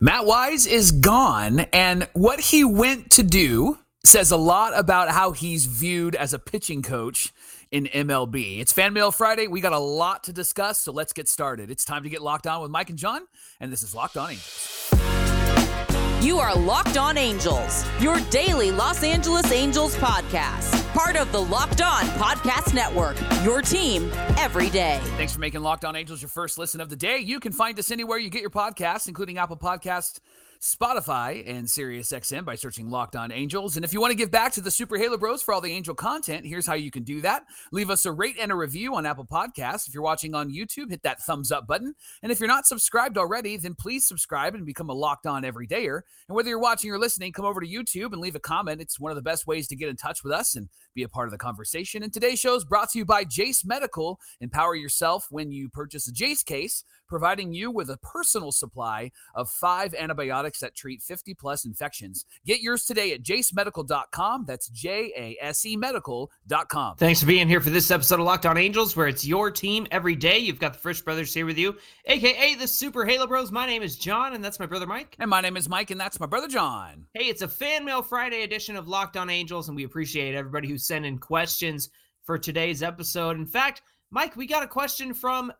Matt Wise is gone, and what he went to do says a lot about how he's viewed as a pitching coach in MLB. It's Fan Mail Friday. We got a lot to discuss, so let's get started. It's time to get locked on with Mike and John, and this is Locked On Angels. You are Locked On Angels, your daily Los Angeles Angels podcast. Part of the Locked On Podcast Network, your team every day. Thanks for making Locked On Angels your first listen of the day. You can find us anywhere you get your podcasts, including Apple Podcasts. Spotify and SiriusXM by searching Locked On Angels. And if you want to give back to the Super Halo Bros for all the Angel content, here's how you can do that. Leave us a rate and a review on Apple Podcasts. If you're watching on YouTube, hit that thumbs up button. And if you're not subscribed already, then please subscribe and become a Locked On everydayer. And whether you're watching or listening, come over to YouTube and leave a comment. It's one of the best ways to get in touch with us and be a part of the conversation. And today's show is brought to you by Jase Medical. Empower yourself when you purchase a Jase case, providing you with a personal supply of five antibiotics that treat 50 plus infections. Get yours today at jasemedical.com. That's J A S E medical.com. Thanks for being here for this episode of Locked On Angels, where it's your team every day. You've got the Frisch Brothers here with you, aka the Super Halo Bros. My name is John, and that's my brother Mike. And my name is Mike, and that's my brother John. Hey, it's a Fan Mail Friday edition of Locked On Angels, and we appreciate everybody who sent in questions for today's episode. In fact, Mike, we got a question from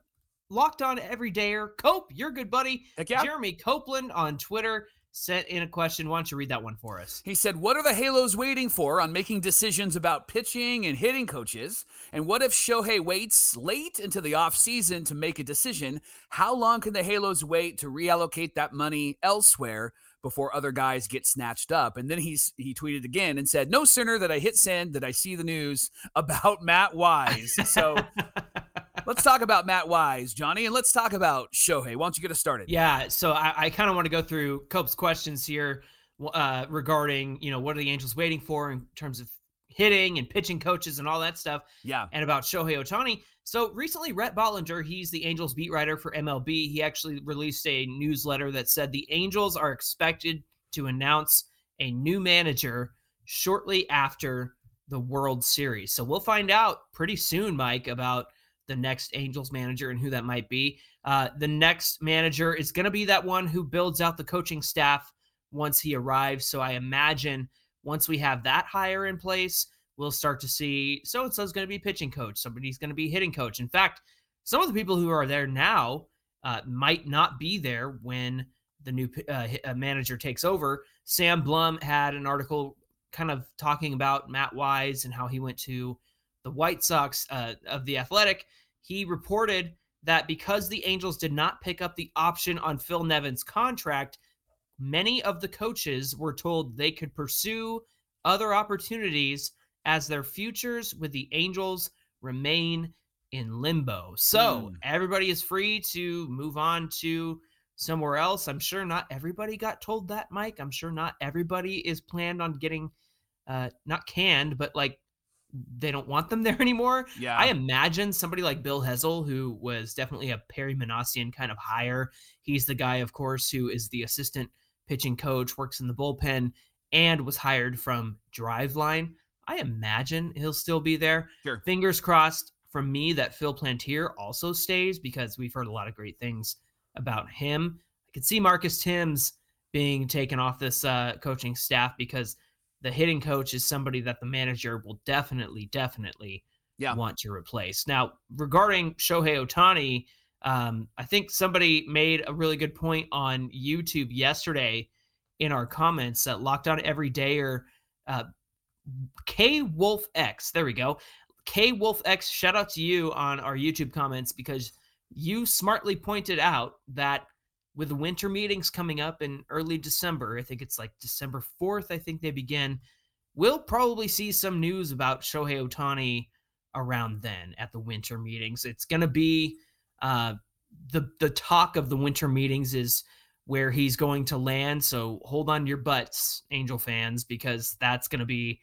Locked On Everydayer. Cope, your good buddy, yeah. Jeremy Copeland on Twitter sent in a question. Why don't you read that one for us? He said, What are the Halos waiting for on making decisions about pitching and hitting coaches? And what if Shohei waits late into the offseason to make a decision? How long can the Halos wait to reallocate that money elsewhere? Before other guys get snatched up, and then he's he tweeted again and said, "No sooner that I hit send did I see the news about Matt Wise." So let's talk about Matt Wise, Johnny, and let's talk about Shohei. Why don't you get us started? Yeah, so I, I kind of want to go through Cope's questions here uh, regarding, you know, what are the Angels waiting for in terms of hitting and pitching coaches and all that stuff. Yeah. And about Shohei Ohtani. So recently, Rhett Bollinger, he's the Angels beat writer for MLB. He actually released a newsletter that said the Angels are expected to announce a new manager shortly after the World Series. So we'll find out pretty soon, Mike, about the next Angels manager and who that might be. Uh, the next manager is going to be that one who builds out the coaching staff once he arrives. So I imagine once we have that hire in place, we'll start to see so and so is going to be pitching coach, somebody's going to be hitting coach. In fact, some of the people who are there now uh, might not be there when the new uh, manager takes over. Sam Blum had an article kind of talking about Matt Wise and how he went to the White Sox uh, of the Athletic. He reported that because the Angels did not pick up the option on Phil Nevin's contract, many of the coaches were told they could pursue other opportunities as their futures with the Angels remain in limbo. So mm. everybody is free to move on to somewhere else. I'm sure not everybody got told that, Mike. I'm sure not everybody is planned on getting uh not canned, but like they don't want them there anymore. Yeah. I imagine somebody like Bill Hezel, who was definitely a Perry Minasian kind of hire. He's the guy, of course, who is the assistant pitching coach, works in the bullpen, and was hired from Driveline. I imagine he'll still be there. Sure. Fingers crossed from me that Phil Plantier also stays because we've heard a lot of great things about him. I could see Marcus Thames being taken off this uh, coaching staff because the hitting coach is somebody that the manager will definitely, definitely yeah. want to replace. Now, regarding Shohei Ohtani, um, I think somebody made a really good point on YouTube yesterday in our comments that Locked On Every Day or uh, K Wolf X. There we go. K Wolf X, shout out to you on our YouTube comments because you smartly pointed out that with the winter meetings coming up in early December, I think it's like December 4th, I think they begin. We'll probably see some news about Shohei Ohtani around then at the winter meetings. It's going to be uh, the the talk of the winter meetings is where he's going to land. So hold on your butts, Angel fans, because that's going to be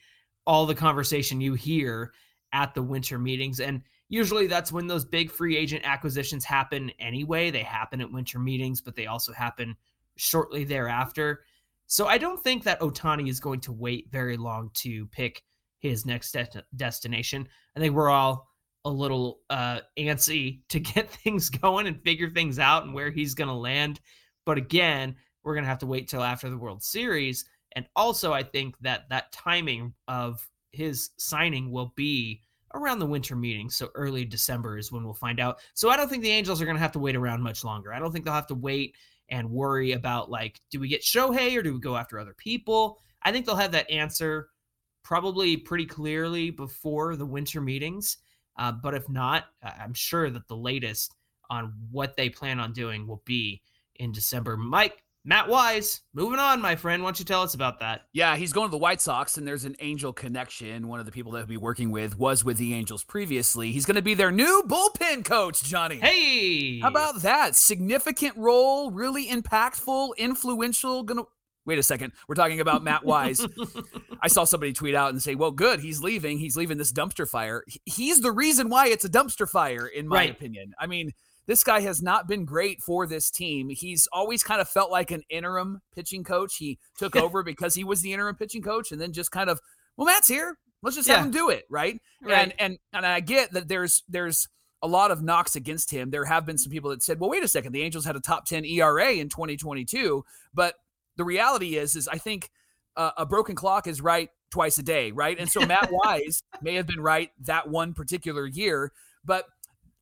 all the conversation you hear at the winter meetings. And usually that's when those big free agent acquisitions happen anyway. They happen at winter meetings, but they also happen shortly thereafter. So I don't think that Ohtani is going to wait very long to pick his next de- destination. I think we're all a little uh, antsy to get things going and figure things out and where he's going to land. But again, we're going to have to wait till after the World Series. And also, I think that that timing of his signing will be around the winter meeting. So early December is when we'll find out. So I don't think the Angels are going to have to wait around much longer. I don't think they'll have to wait and worry about like, do we get Shohei or do we go after other people? I think they'll have that answer probably pretty clearly before the winter meetings. Uh, but if not, I'm sure that the latest on what they plan on doing will be in December. Mike, Matt Wise, moving on, my friend. Why don't you tell us about that? Yeah, he's going to the White Sox, and there's an Angel connection. One of the people that he'll be working with was with the Angels previously. He's going to be their new bullpen coach, Johnny. Hey, how about that? Significant role, really impactful, influential. Gonna wait a second. We're talking about Matt Wise. I saw somebody tweet out and say, "Well, good, he's leaving. He's leaving this dumpster fire. He's the reason why it's a dumpster fire, in my Right. opinion. I mean." This guy has not been great for this team. He's always kind of felt like an interim pitching coach. He took over because he was the interim pitching coach and then just kind of, well, Matt's here. Let's just have him do it, right? Right. And and and I get that there's there's a lot of knocks against him. There have been some people that said, "Well, wait a second, the Angels had a top 10 ERA in 2022." But the reality is is I think uh, a broken clock is right twice a day, right? And so Matt Wise may have been right that one particular year, but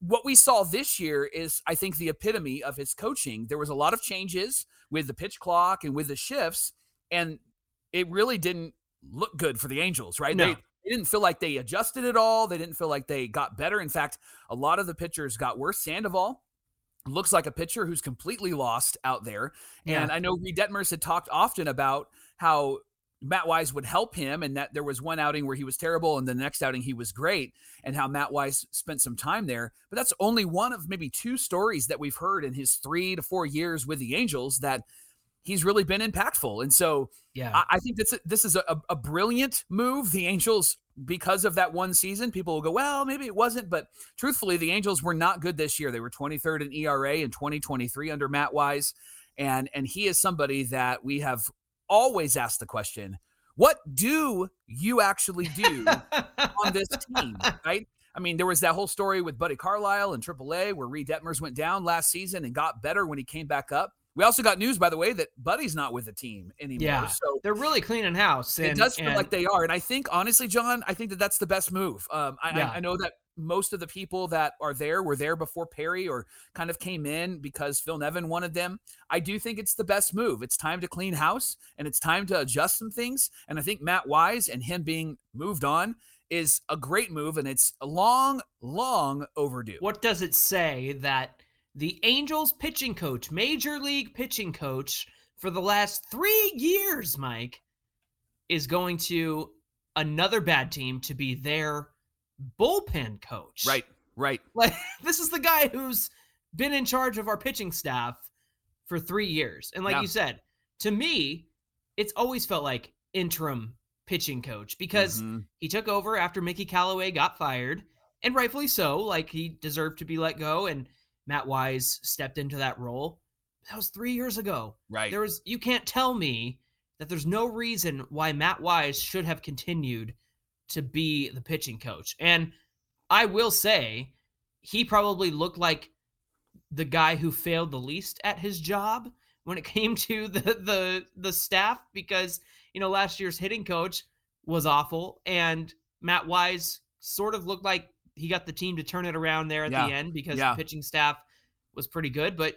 what we saw this year is I think the epitome of his coaching. There was a lot of changes with the pitch clock and with the shifts and it really didn't look good for the Angels, right? No. They, they didn't feel like they adjusted at all. They didn't feel like they got better. In fact, a lot of the pitchers got worse. Sandoval looks like a pitcher who's completely lost out there. Yeah. And I know Reid Detmers had talked often about how Matt Wise would help him and that there was one outing where he was terrible and the next outing he was great and how Matt Wise spent some time there. But that's only one of maybe two stories that we've heard in his three to four years with the Angels that he's really been impactful. And so yeah, I, I think this this is a, a brilliant move. The Angels, because of that one season, people will go, well, maybe it wasn't. But truthfully, the Angels were not good this year. They were 23rd in ERA in 2023 under Matt Wise. And and he is somebody that we have always asked the question, what do you actually do on this team? Right? I mean, there was that whole story with Buddy Carlyle and AAA where Reid Detmers went down last season and got better when he came back up. We also got news, by the way, that Buddy's not with the team anymore. Yeah. So They're really cleaning house. it does feel and- like they are. And I think, honestly, John, I think that that's the best move. Um, I, Yeah. I, I know that most of the people that are there were there before Perry or kind of came in because Phil Nevin wanted them. I do think it's the best move. It's time to clean house and it's time to adjust some things. And I think Matt Wise and him being moved on is a great move and it's a long, long overdue. What does it say that the Angels pitching coach, major league pitching coach for the last three years, Mike, is going to another bad team to be their bullpen coach? Right, right. Like this is the guy who's been in charge of our pitching staff for three years. And like Yeah. you said, to me, it's always felt like interim pitching coach because Mhm. he took over after Mickey Callaway got fired, and rightfully so. Like he deserved to be let go, and Matt Wise stepped into that role. That was three years ago. right. There was you can't tell me that there's no reason why Matt Wise should have continued to be the pitching coach. And I will say, he probably looked like the guy who failed the least at his job when it came to the the the staff because you know last year's hitting coach was awful and Matt Wise sort of looked like he got the team to turn it around there at Yeah. the end because Yeah. the pitching staff was pretty good but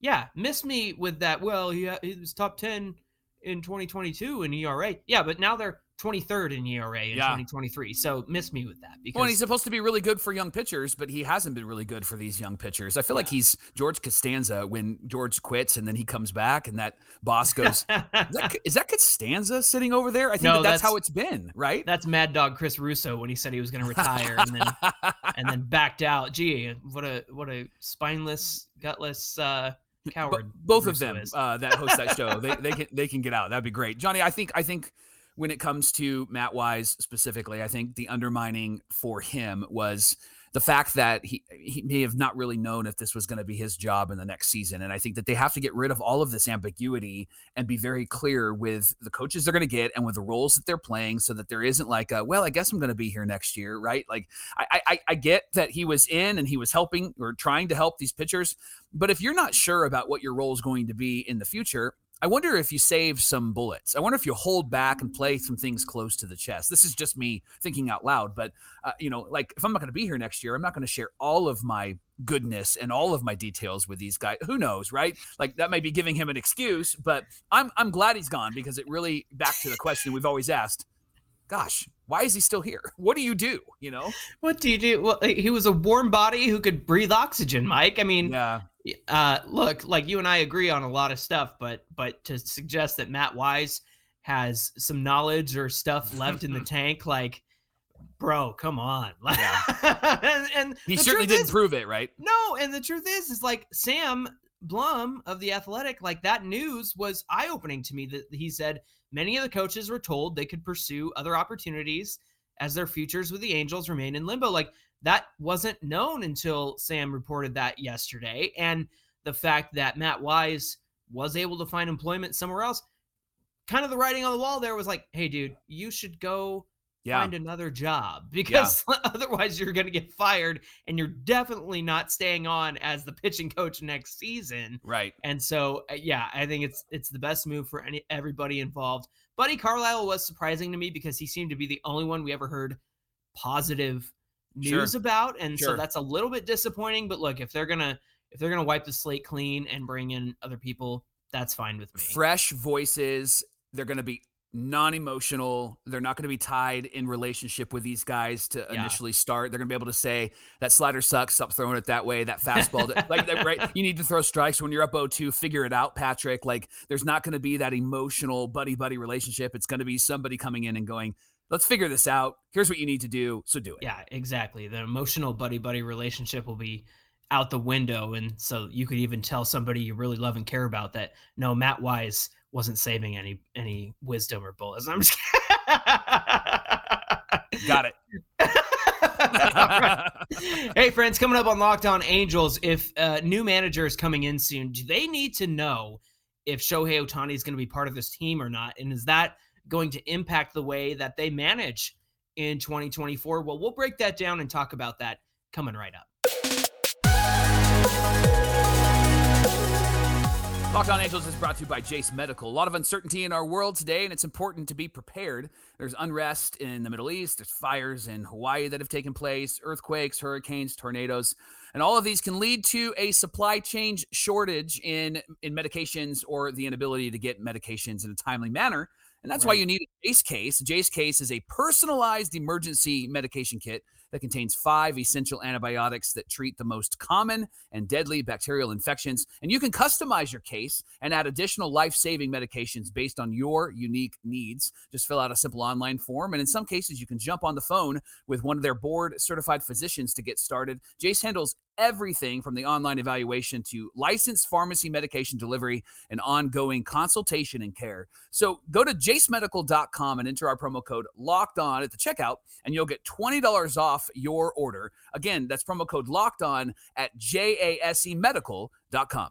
yeah miss me with that well he, he was top 10 in 2022 in ERA yeah but now they're 23rd in ERA in Yeah. 2023 so miss me with that because Well, and he's supposed to be really good for young pitchers, but he hasn't been really good for these young pitchers. I feel like he's George Costanza when George quits and then he comes back and that boss goes, is that, is that Costanza sitting over there? I think No, that that's, how it's been, right? That's Mad Dog Chris Russo when he said he was going to retire and then and then backed out. Gee, what a what a spineless, gutless uh, coward. both of them uh, that host that show, they, they can they can get out. That'd be great, Johnny. I think I think when it comes to Matt Wise specifically, I think the undermining for him was the fact that he he may have not really known if this was going to be his job in the next season, and I think that they have to get rid of all of this ambiguity and be very clear with the coaches they're going to get and with the roles that they're playing, so that there isn't like, a, well, I guess I'm going to be here next year, right? Like I, I I get that he was in and he was helping or trying to help these pitchers, but if you're not sure about what your role is going to be in the future, I wonder if you save some bullets. I wonder if you hold back and play some things close to the chest. This is just me thinking out loud, but uh, you know, like if I'm not going to be here next year, I'm not going to share all of my goodness and all of my details with these guys. Who knows, right? Like that may be giving him an excuse, but I'm I'm glad he's gone because it really back to the question we've always asked. Gosh, why is he still here? What do you do? You know, what do you do? Well, he was a warm body who could breathe oxygen, Mike. I mean, yeah. Uh, look, like you and I agree on a lot of stuff, but but to suggest that Matt Wise has some knowledge or stuff left in the tank, like, bro, come on. Yeah. and, and he certainly didn't is, prove it, right? No, and the truth is, is like Sam Blum of the Athletic, like that news was eye opening to me. That he said many of the coaches were told they could pursue other opportunities as their futures with the Angels remain in limbo. Like that wasn't known until Sam reported that yesterday. And the fact that Matt Wise was able to find employment somewhere else, kind of the writing on the wall there was like, hey, dude, you should go yeah. find another job because yeah. otherwise you're going to get fired and you're definitely not staying on as the pitching coach next season. Right. And so uh, yeah, I think it's it's the best move for any everybody involved. Buddy Carlyle was surprising to me because he seemed to be the only one we ever heard positive news sure. about and sure. so that's a little bit disappointing but look if they're to if they're to wipe the slate clean and bring in other people that's fine with me fresh voices they're to be non-emotional they're not going to be tied in relationship with these guys to yeah. initially start they're going to be able to say that slider sucks stop throwing it that way that fastball like that, right you need to throw strikes when you're up 0-2 figure it out patrick like there's not going to be that emotional buddy buddy relationship it's going to be somebody coming in and going let's figure this out. Here's what you need to do. So do it. Yeah, exactly. The emotional buddy buddy relationship will be out the window. And so you could even tell somebody you really love and care about that no, Matt Wise wasn't saving any any wisdom or bullets. I'm just got it. hey friends, coming up on Locked On Angels, if a new manager is coming in soon, do they need to know if Shohei Ohtani is going to be part of this team or not? And is that going to impact the way that they manage in 2024? Well, we'll break that down and talk about that coming right up. Locked On Angels is brought to you by Jase Medical. A lot of uncertainty in our world today, and it's important to be prepared. There's unrest in the Middle East, there's fires in Hawaii that have taken place, earthquakes, hurricanes, tornadoes, and all of these can lead to a supply chain shortage in, in medications or the inability to get medications in a timely manner. And that's right. why you need a Jase case. A Jase case is a personalized emergency medication kit that contains five essential antibiotics that treat the most common and deadly bacterial infections. And you can customize your case and add additional life saving medications based on your unique needs. Just fill out a simple online form. And in some cases, you can jump on the phone with one of their board certified physicians to get started. Jase handles everything from the online evaluation to licensed pharmacy medication delivery and ongoing consultation and care. So go to jasemedical.com and enter our promo code locked on at the checkout, and you'll get $20 off off your order. Again, that's promo code locked on at jasemedical.com.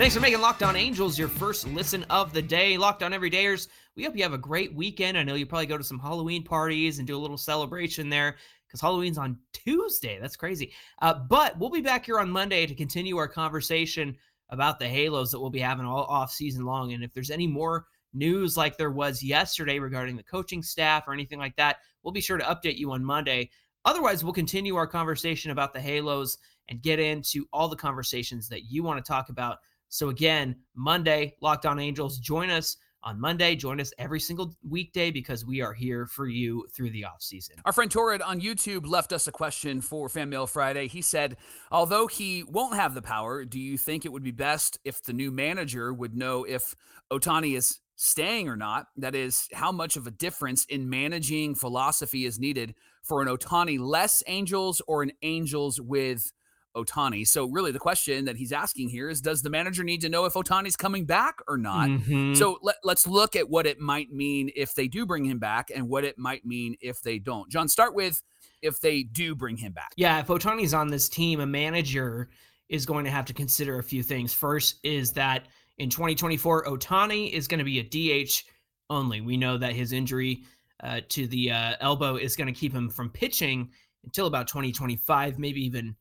Thanks for making Locked On Angels your first listen of the day. Locked On Everydayers, we hope you have a great weekend. I know you probably go to some Halloween parties and do a little celebration there because Halloween's on Tuesday. That's crazy. Uh, but we'll be back here on Monday to continue our conversation about the Halos that we'll be having all off season long. And if there's any more news like there was yesterday regarding the coaching staff or anything like that, we'll be sure to update you on Monday. Otherwise, we'll continue our conversation about the Halos and get into all the conversations that you want to talk about. So, again, Monday, Locked On Angels, join us on Monday. Join us every single weekday because we are here for you through the off season. Our friend Torrid on YouTube left us a question for Fan Mail Friday. He said, although he won't have the power, do you think it would be best if the new manager would know if Ohtani is staying or not? That is, how much of a difference in managing philosophy is needed for an Ohtani less Angels or an Angels with Ohtani. So really the question that he's asking here is does the manager need to know if Ohtani's coming back or not? Mm-hmm. So let, let's look at what it might mean if they do bring him back and what it might mean if they don't. John, start with if they do bring him back. Yeah, if Ohtani's on this team, a manager is going to have to consider a few things. First is that in 2024, Ohtani is going to be a DH only. We know that his injury uh, to the uh, elbow is going to keep him from pitching until about 2025, maybe even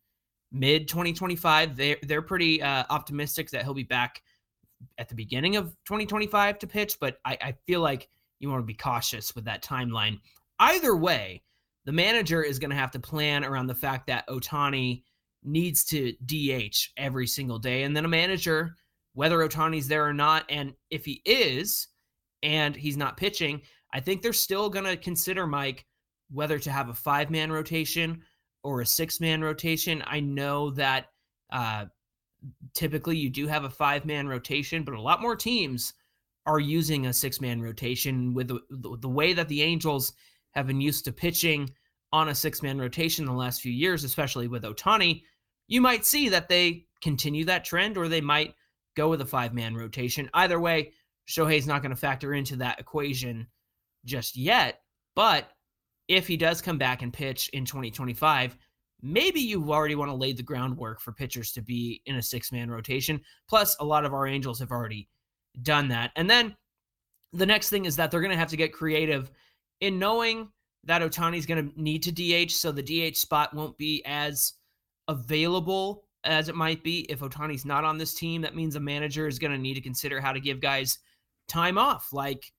mid 2025. They're they're pretty uh, optimistic that he'll be back at the beginning of 2025 to pitch, but I, I feel like you want to be cautious with that timeline. Either way, the manager is going to have to plan around the fact that Ohtani needs to DH every single day, and then a manager, whether Ohtani's there or not, and if he is, and he's not pitching, I think they're still going to consider Mike whether to have a five man rotation or a six man rotation. I know that uh, typically you do have a five man rotation, but a lot more teams are using a six man rotation with the, the, way that the Angels have been used to pitching on a six man rotation the last few years, especially with Ohtani. You might see that they continue that trend or they might go with a five man rotation. Either way, Shohei's not going to factor into that equation just yet. But if he does come back and pitch in 2025, maybe you already want to lay the groundwork for pitchers to be in a six man rotation. Plus, a lot of our Angels have already done that. And then the next thing is that they're going to have to get creative in knowing that Ohtani's going to need to DH, so the DH spot won't be as available as it might be if Ohtani's not on this team. That means a manager is going to need to consider how to give guys time off, like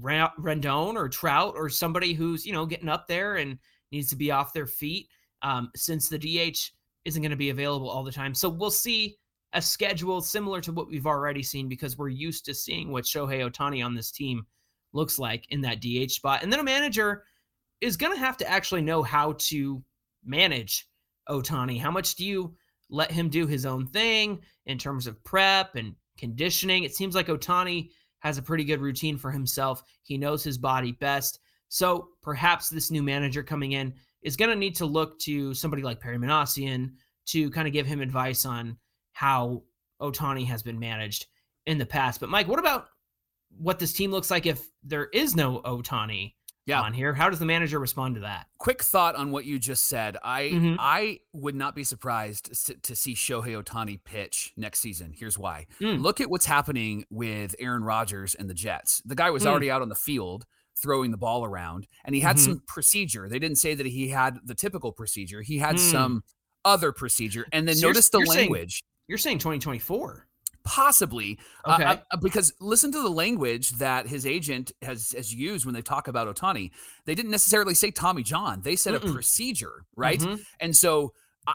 Rendon or Trout or somebody who's you know getting up there and needs to be off their feet um, since the DH isn't going to be available all the time. So we'll see a schedule similar to what we've already seen because we're used to seeing what Shohei Ohtani on this team looks like in that DH spot. And then a manager is going to have to actually know how to manage Ohtani. How much do you let him do his own thing in terms of prep and conditioning? It seems like Ohtani has a pretty good routine for himself. He knows his body best. So perhaps this new manager coming in is going to need to look to somebody like Perry Minasian to kind of give him advice on how Ohtani has been managed in the past. But Mike, what about what this team looks like if there is no Ohtani yeah. on here? How does the manager respond to that? Quick thought on what you just said. I mm-hmm. I would not be surprised to, see Shohei Ohtani pitch next season. Here's why. Mm. Look at what's happening with Aaron Rodgers and the Jets. The guy was mm. already out on the field throwing the ball around and he had mm-hmm. some procedure. They didn't say that he had the typical procedure. He had mm. some other procedure. And then so notice the language. Saying, you're saying 2024. Possibly, uh, okay. Uh, uh, because listen to the language that his agent has has used when they talk about Ohtani. They didn't necessarily say Tommy John; they said Mm-mm. a procedure, right? Mm-hmm. And so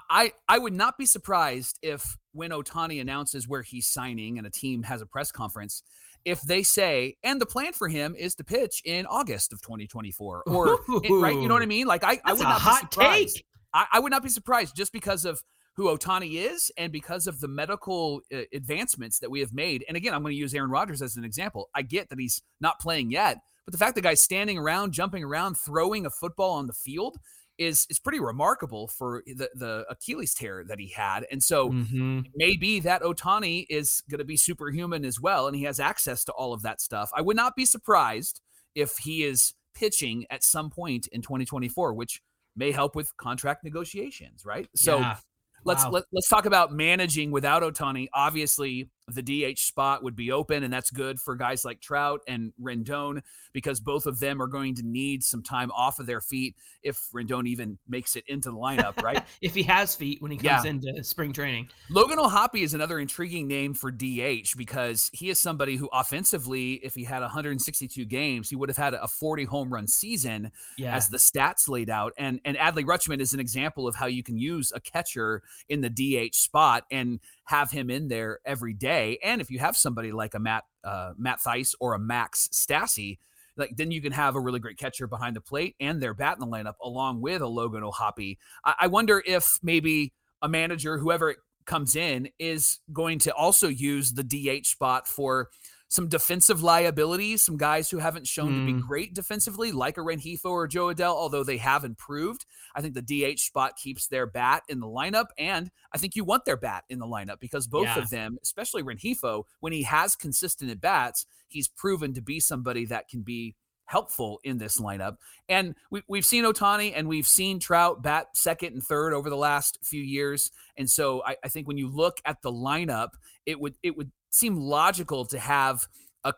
I I would not be surprised if when Ohtani announces where he's signing and a team has a press conference, if they say, and the plan for him is to pitch in August of 2024, or right, you know what I mean? Like I, I would not be surprised. Take. I, I, would not be surprised just because of who Ohtani is and because of the medical uh, advancements that we have made. And again, I'm going to use Aaron Rodgers as an example. I get that he's not playing yet, but the fact the guy's standing around, jumping around, throwing a football on the field is is pretty remarkable for the the Achilles tear that he had. And so mm-hmm. maybe that Ohtani is going to be superhuman as well, and he has access to all of that stuff. I would not be surprised if he is pitching at some point in 2024, which may help with contract negotiations, right? So yeah. Let's wow. let, us let us talk about managing without Ohtani. Obviously, the DH spot would be open, and that's good for guys like Trout and Rendon because both of them are going to need some time off of their feet if Rendon even makes it into the lineup, right? if he has feet when he comes yeah. into spring training. Logan O'Hoppe is another intriguing name for DH because he is somebody who offensively, if he had 162 games, he would have had a 40 home run season yeah. as the stats laid out. And and Adley Rutschman is an example of how you can use a catcher in the DH spot and have him in there every day. And if you have somebody like a Matt uh, Matt Thaiss or a Max Stassi, like then you can have a really great catcher behind the plate and their bat in the lineup along with a Logan O'Hoppe. I, I wonder if maybe a manager, whoever comes in, is going to also use the DH spot for some defensive liabilities, some guys who haven't shown mm. to be hmm. great defensively, like a Rengifo or Jo Adell, although they have improved. I think the DH spot keeps their bat in the lineup, and I think you want their bat in the lineup because both yeah. of them, especially Rengifo, when he has consistent at bats, he's proven to be somebody that can be helpful in this lineup. And we, we've seen Ohtani and we've seen Trout bat second and third over the last few years. And so I, I think when you look at the lineup, it would it would seem logical to have a,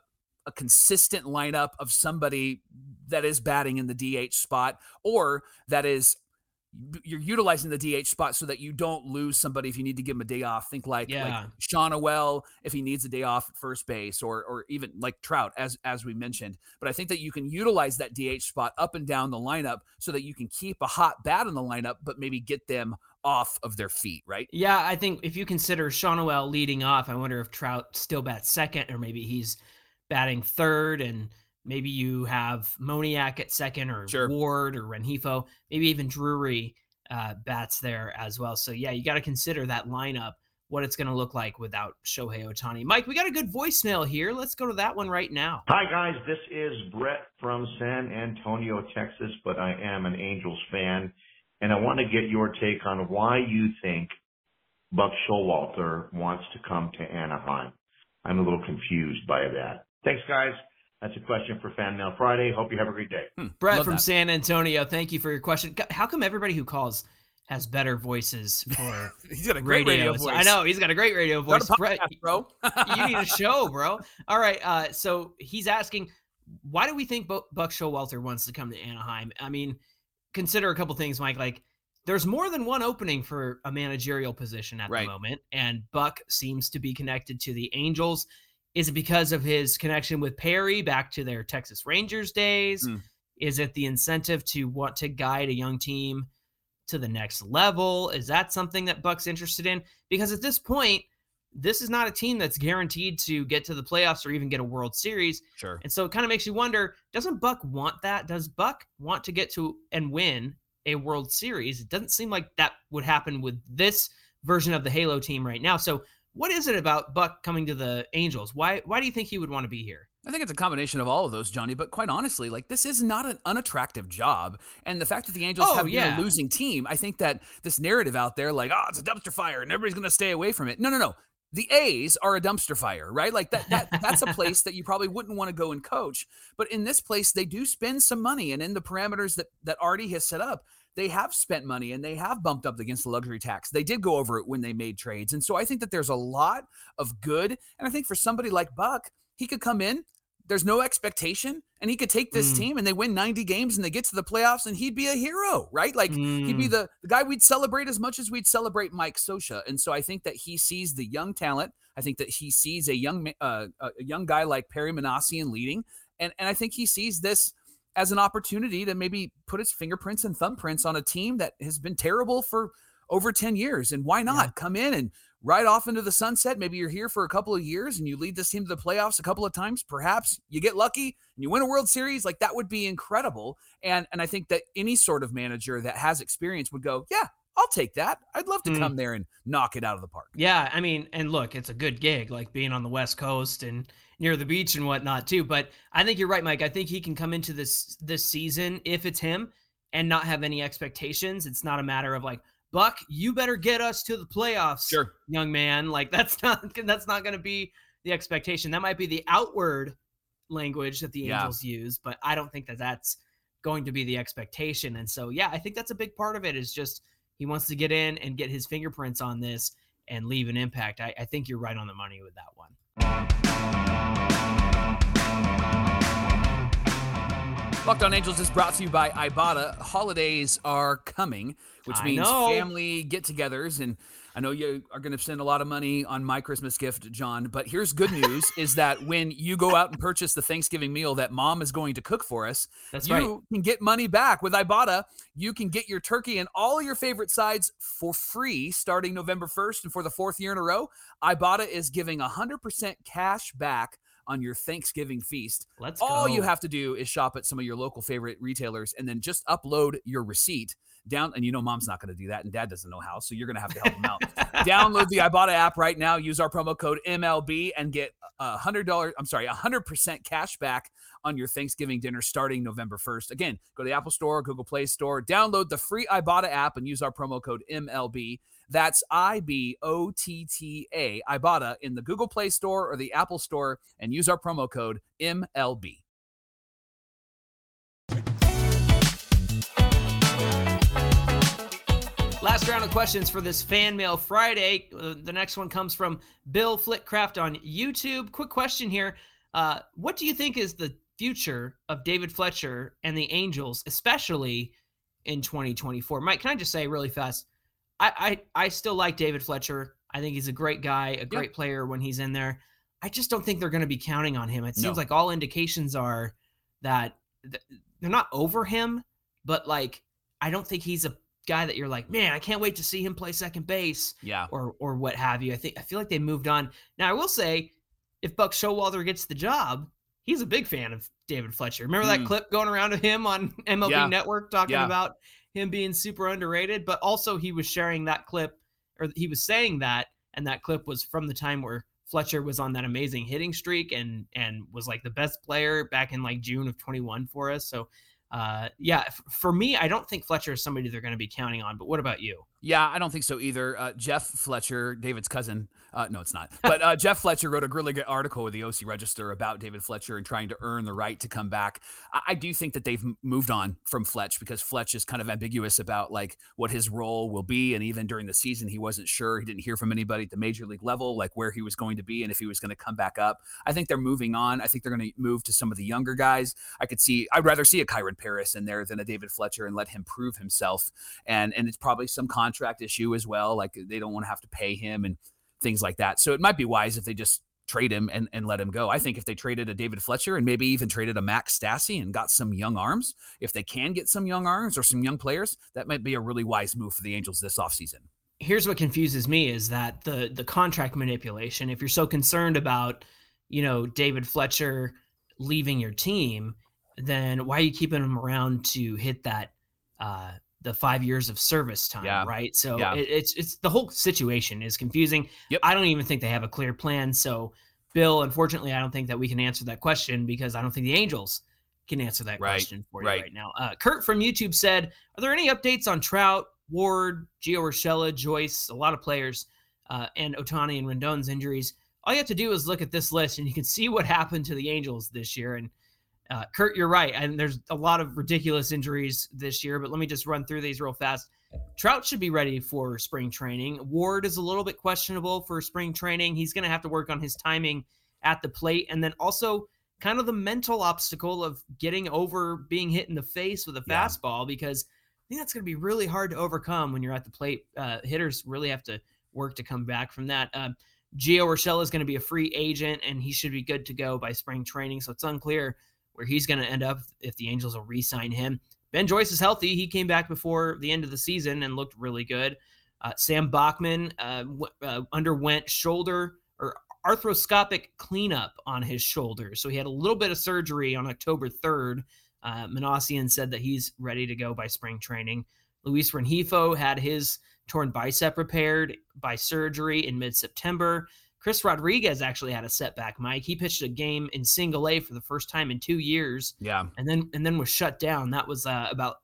a consistent lineup of somebody that is batting in the DH spot or that is you're utilizing the DH spot so that you don't lose somebody if you need to give him a day off. Think like yeah. like Schanuel if he needs a day off at first base, or or even like Trout as as we mentioned. But I think that you can utilize that DH spot up and down the lineup so that you can keep a hot bat in the lineup, but maybe get them off of their feet, right? Yeah, I think if you consider Schanuel leading off, I wonder if Trout still bats second, or maybe he's batting third and Maybe you have Moniak at second, or sure. Ward, or Rengifo. Maybe even Drury uh, bats there as well. So yeah, you got to consider that lineup, what it's going to look like without Shohei Ohtani. Mike, we got a good voicemail here. Let's go to that one right now. Hi guys, this is Brett from San Antonio, Texas, but I am an Angels fan, and I want to get your take on why you think Buck Showalter wants to come to Anaheim. I'm a little confused by that. Thanks, guys. That's a question for Fan Mail Friday. Hope you have a great day. Hmm, Brett from that. San Antonio, thank you for your question. How come everybody who calls has better voices for he's got a great radio, radio voice. I know he's got a great radio voice. Podcast, Brett, bro. you need a show, bro. All right. Uh, so he's asking, why do we think Buck Showalter wants to come to Anaheim? I mean, consider a couple things, Mike. Like, there's more than one opening for a managerial position at right. the moment, and Buck seems to be connected to the Angels. Is it because of his connection with Perry back to their Texas Rangers days? Mm. Is it the incentive to want to guide a young team to the next level? Is that something that Buck's interested in? Because at this point, this is not a team that's guaranteed to get to the playoffs or even get a World Series. Sure. And so it kind of makes you wonder, doesn't Buck want that? Does Buck want to get to and win a World Series? It doesn't seem like that would happen with this version of the Halo team right now. So what is it about Buck coming to the Angels? Why why do you think he would want to be here? I think it's a combination of all of those, Johnny. But quite honestly, like this is not an unattractive job, and the fact that the Angels oh, have yeah. been a losing team, I think that this narrative out there, like oh, it's a dumpster fire and everybody's going to stay away from it. No, no, no. The A's are a dumpster fire, right? Like that. That that's a place that you probably wouldn't want to go and coach. But in this place, they do spend some money, and in the parameters that that Artie has set up, they have spent money and they have bumped up against the luxury tax. They did go over it when they made trades. And so I think that there's a lot of good. And I think for somebody like Buck, he could come in, there's no expectation, and he could take this mm. team and they win 90 games and they get to the playoffs and he'd be a hero, right? Like mm. he'd be mm. the, the guy we'd celebrate as much as we'd celebrate Mike Scioscia. And so I think that he sees the young talent. I think that he sees a young uh, a young guy like Perry Minasian leading. And, and I think he sees this as an opportunity to maybe put his fingerprints and thumbprints on a team that has been terrible for over 10 years. And why not yeah. come in and ride off into the sunset? Maybe you're here for a couple of years and you lead this team to the playoffs a couple of times. Perhaps you get lucky and you win a World Series. Like that would be incredible. And and I think that any sort of manager that has experience would go, yeah, I'll take that. I'd love to mm. come there and knock it out of the park. Yeah, I mean, and look, it's a good gig, like being on the West Coast and near the beach and whatnot too. But I think you're right, Mike. I think he can come into this this season if it's him and not have any expectations. It's not a matter of like, Buck, you better get us to the playoffs, sure. young man. Like that's not that's not going to be the expectation. That might be the outward language that the Angels use, but I don't think that that's going to be the expectation. And so, yeah, I think that's a big part of it. Is just he wants to get in and get his fingerprints on this and leave an impact. I, I think you're right on the money with that one. Locked on Angels is brought to you by Ibotta. Holidays are coming, which I means know. family get togethers. And I know you are going to spend a lot of money on my Christmas gift, John. But here's good news is that when you go out and purchase the Thanksgiving meal that mom is going to cook for us, That's you right. can get money back. With Ibotta, you can get your turkey and all your favorite sides for free starting November 1st. And for the fourth year in a row, Ibotta is giving 100% cash back on your Thanksgiving feast. Let's All go. you have to do is shop at some of your local favorite retailers and then just upload your receipt down and you know mom's not going to do that and dad doesn't know how so you're going to have to help him out. Download the ibotta app right now use our promo code mlb and get a hundred dollar i'm sorry a hundred percent cash back on your thanksgiving dinner starting november 1st again go to the apple store google play store download the free ibotta app and use our promo code mlb that's I B O T T A, Ibotta, in the Google Play Store or the Apple Store, and use our promo code MLB. Last round of questions for this fan mail Friday. Uh, the next one comes from Bill Flitcraft on YouTube. Quick question here. Uh, what do you think is the future of David Fletcher and the Angels, especially in 2024. Mike, can I just say really fast? I I, I still like David Fletcher. I think he's a great guy, a great yeah. player when he's in there. I just don't think they're going to be counting on him. It seems no. like all indications are that they're not over him, but like I don't think he's a guy that you're like, man, I can't wait to see him play second base. Yeah. Or or what have you. I think I feel like they moved on. Now I will say, if Buck Showalter gets the job, he's a big fan of David Fletcher. Remember mm. that clip going around of him on MLB yeah. Network talking yeah. about him being super underrated, but also he was sharing that clip or he was saying that and that clip was from the time where Fletcher was on that amazing hitting streak and and was like the best player back in like June of 21 for us. So uh, yeah, f- for me, I don't think Fletcher is somebody they're going to be counting on. But what about you? Yeah, I don't think so either. Uh, Jeff Fletcher, David's cousin. Uh, no, it's not. But uh, Jeff Fletcher wrote a really good article with the OC Register about David Fletcher and trying to earn the right to come back. I, I do think that they've moved on from Fletch because Fletch is kind of ambiguous about like what his role will be, and even during the season, he wasn't sure. He didn't hear from anybody at the major league level, like where he was going to be and if he was going to come back up. I think they're moving on. I think they're going to move to some of the younger guys. I could see. I'd rather see a Kyren Paris in there than a David Fletcher and let him prove himself. And and it's probably some contract issue as well. Like they don't want to have to pay him and things like that. So it might be wise if they just trade him and, and let him go. I think if they traded a David Fletcher and maybe even traded a Max Stassi and got some young arms, if they can get some young arms or some young players, that might be a really wise move for the Angels this offseason. Here's what confuses me is that the the contract manipulation, if you're so concerned about, you know, David Fletcher leaving your team, then why are you keeping him around to hit that uh, the five years of service time, yeah. right? So yeah. it, it's it's the whole situation is confusing. Yep. I don't even think they have a clear plan. So, Bill, unfortunately, I don't think that we can answer that question because I don't think the Angels can answer that right. question for you right, right now. Uh, Kurt from YouTube said, "Are there any updates on Trout, Ward, Gio Urshela, Joyce, a lot of players, uh, and Ohtani and Rendon's injuries?" All you have to do is look at this list, and you can see what happened to the Angels this year. And uh, Kurt, you're right. And there's a lot of ridiculous injuries this year, but let me just run through these real fast. Trout should be ready for spring training. Ward is a little bit questionable for spring training. He's going to have to work on his timing at the plate. And then also, kind of the mental obstacle of getting over being hit in the face with a yeah. fastball because I think that's going to be really hard to overcome when you're at the plate. Uh, hitters really have to work to come back from that. Uh, Gio Urshela is going to be a free agent and he should be good to go by spring training. So it's unclear where he's going to end up if the Angels will re-sign him. Ben Joyce is healthy. He came back before the end of the season and looked really good. Uh, Sam Bachman uh, w- uh, underwent shoulder or arthroscopic cleanup on his shoulder. So he had a little bit of surgery on October 3rd. Uh, Minasian said that he's ready to go by spring training. Luis Rengifo had his torn bicep repaired by surgery in mid September. Chris Rodriguez actually had a setback, Mike. He pitched a game in single A for the first time in two years. Yeah. And then and then was shut down. That was uh, about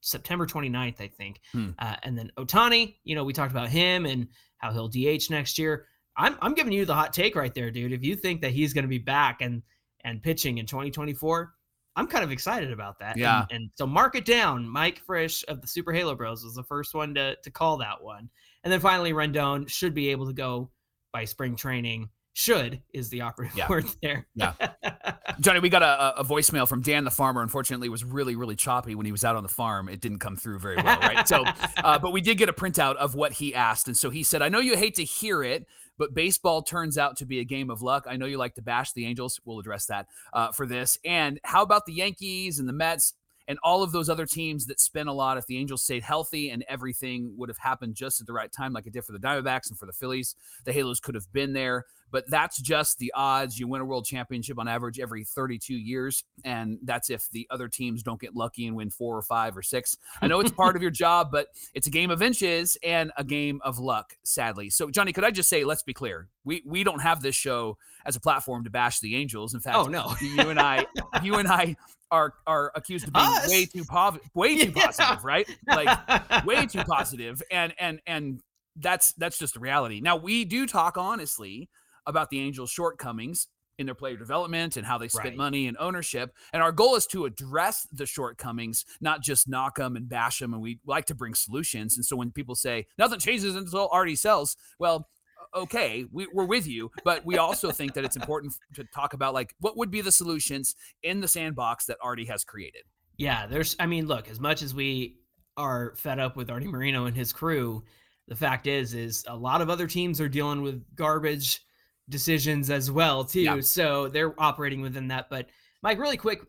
September 29th, I think. Hmm. Uh, and then Ohtani, you know, we talked about him and how he'll DH next year. I'm I'm giving you the hot take right there, dude. If you think that he's going to be back and and pitching in 2024, I'm kind of excited about that. Yeah. And, and, so mark it down. Mike Frisch of the Super Halo Bros was the first one to to call that one. And then finally, Rendon should be able to go by spring training. Should is the operative yeah. word there. yeah, Johnny, we got a, a voicemail from Dan the farmer. Unfortunately, it was really really choppy when he was out on the farm. It didn't come through very well, right? so, uh, but we did get a printout of what he asked, and so he said, "I know you hate to hear it." But baseball turns out to be a game of luck. I know you like to bash the Angels. We'll address that uh, for this. And how about the Yankees and the Mets? And all of those other teams that spent a lot. If the Angels stayed healthy and everything would have happened just at the right time, like it did for the Diamondbacks and for the Phillies, the Halos could have been there. But that's just the odds. You win a world championship on average every 32 years. And that's if the other teams don't get lucky and win four or five or six. I know it's part of your job, but it's a game of inches and a game of luck, sadly. So, Johnny, could I just say, let's be clear. We, we don't have this show as a platform to bash the Angels. In fact, oh no, you and I, you and I are are accused of being Us? way too pov- way too yeah. positive, right? Like way too positive, and and and that's that's just the reality. Now we do talk honestly about the Angels' shortcomings in their player development and how they spent right. money and ownership. And our goal is to address the shortcomings, not just knock them and bash them. And we like to bring solutions. And so when people say nothing changes until Artie sells, well, okay, we, we're with you, but we also think that it's important to talk about like what would be the solutions in the sandbox that Artie has created. Yeah, there's. I mean, look, as much as we are fed up with Artie Moreno and his crew, the fact is, is a lot of other teams are dealing with garbage decisions as well too. Yeah. So they're operating within that. But Mike, really quick,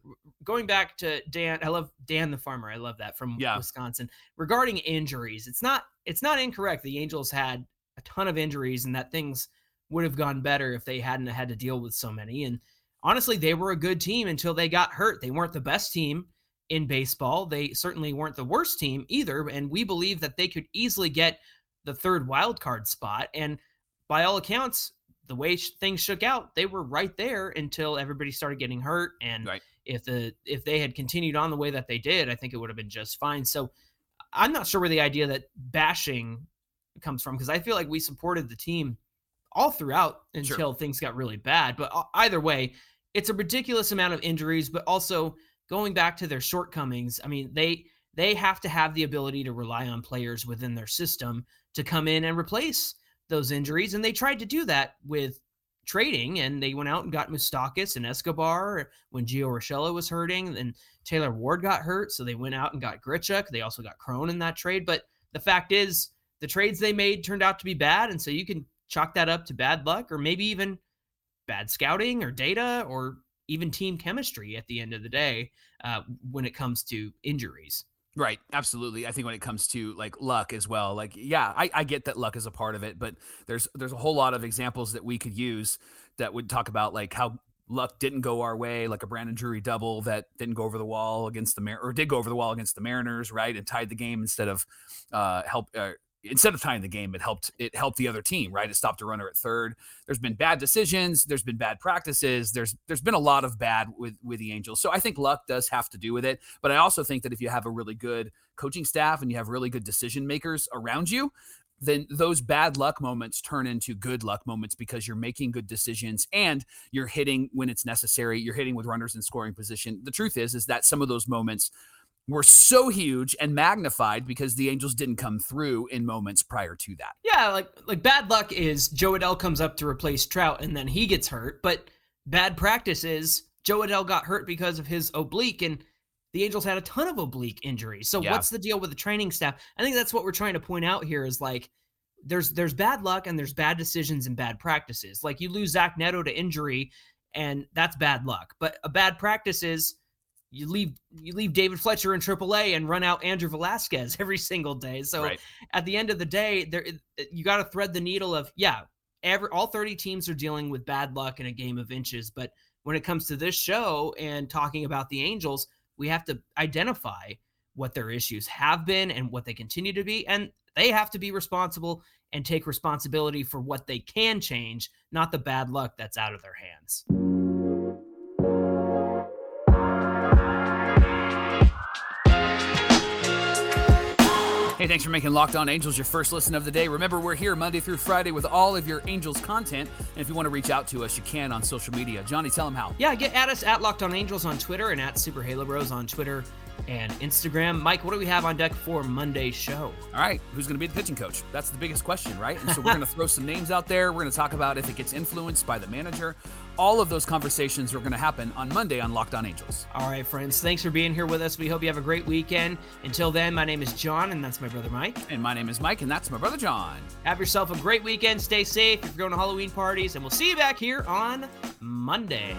going back to Dan, I love Dan the farmer. I love that from yeah. Wisconsin. Regarding injuries, it's not it's not incorrect. The Angels had a ton of injuries, and that things would have gone better if they hadn't had to deal with so many. And honestly, they were a good team until they got hurt. They weren't the best team in baseball. They certainly weren't the worst team either. And we believe that they could easily get the third wild card spot. And by all accounts, the way things shook out, they were right there until everybody started getting hurt. And right. if the if they had continued on the way that they did, I think it would have been just fine. So I'm not sure where the idea that bashing comes from because I feel like we supported the team all throughout until sure. things got really bad. But either way, it's a ridiculous amount of injuries, but also going back to their shortcomings. I mean, they they have to have the ability to rely on players within their system to come in and replace those injuries. And they tried to do that with trading and they went out and got Moustakas and Escobar when Gio Urshela was hurting and Taylor Ward got hurt. So they went out and got Grichuk. They also got Cron in that trade. But the fact is, the trades they made turned out to be bad. And so you can chalk that up to bad luck or maybe even bad scouting or data or even team chemistry at the end of the day uh, when it comes to injuries. Right, absolutely. I think when it comes to like luck as well, like yeah, I, I get that luck is a part of it, but there's there's a whole lot of examples that we could use that would talk about like how luck didn't go our way, like a Brandon Drury double that didn't go over the wall against the Mar- or did go over the wall against the Mariners, right, and tied the game instead of uh, help uh, instead of tying the game, it helped it helped the other team, right? It stopped a runner at third. There's been bad decisions, there's been bad practices, there's there's been a lot of bad with with the Angels. So I think luck does have to do with it, but I also think that if you have a really good coaching staff and you have really good decision makers around you, then those bad luck moments turn into good luck moments because you're making good decisions and you're hitting when it's necessary. You're hitting with runners in scoring position. The truth is, is that some of those moments were so huge and magnified because the Angels didn't come through in moments prior to that. Yeah, like like bad luck is Jo Adell comes up to replace Trout and then he gets hurt, but bad practice is Jo Adell got hurt because of his oblique and the Angels had a ton of oblique injuries. So yeah. what's the deal with the training staff? I think that's what we're trying to point out here is like there's there's bad luck and there's bad decisions and bad practices. Like you lose Zach Neto to injury and that's bad luck. But a bad practice is you leave you leave David Fletcher in AAA and run out Andrew Velazquez every single day. So right. at the end of the day, there you got to thread the needle of yeah, every all 30 teams are dealing with bad luck in a game of inches, but when it comes to this show and talking about the Angels, we have to identify what their issues have been and what they continue to be and they have to be responsible and take responsibility for what they can change, not the bad luck that's out of their hands. Hey, thanks for making Locked On Angels your first listen of the day. Remember, we're here Monday through Friday with all of your Angels content. And if you want to reach out to us, you can on social media. Johnny, tell them how. Yeah, get at us at Locked On Angels on Twitter and at Super Halo Bros on Twitter and Instagram. Mike, what do we have on deck for Monday's show? All right, who's going to be the pitching coach? That's the biggest question, right? And so we're going to throw some names out there. We're going to talk about if it gets influenced by the manager all of those conversations are going to happen on Monday on Locked On Angels. All right, friends. Thanks for being here with us. We hope you have a great weekend. Until then, my name is John, and that's my brother Mike. And my name is Mike, and that's my brother John. Have yourself a great weekend. Stay safe if you're going to Halloween parties, and we'll see you back here on Monday.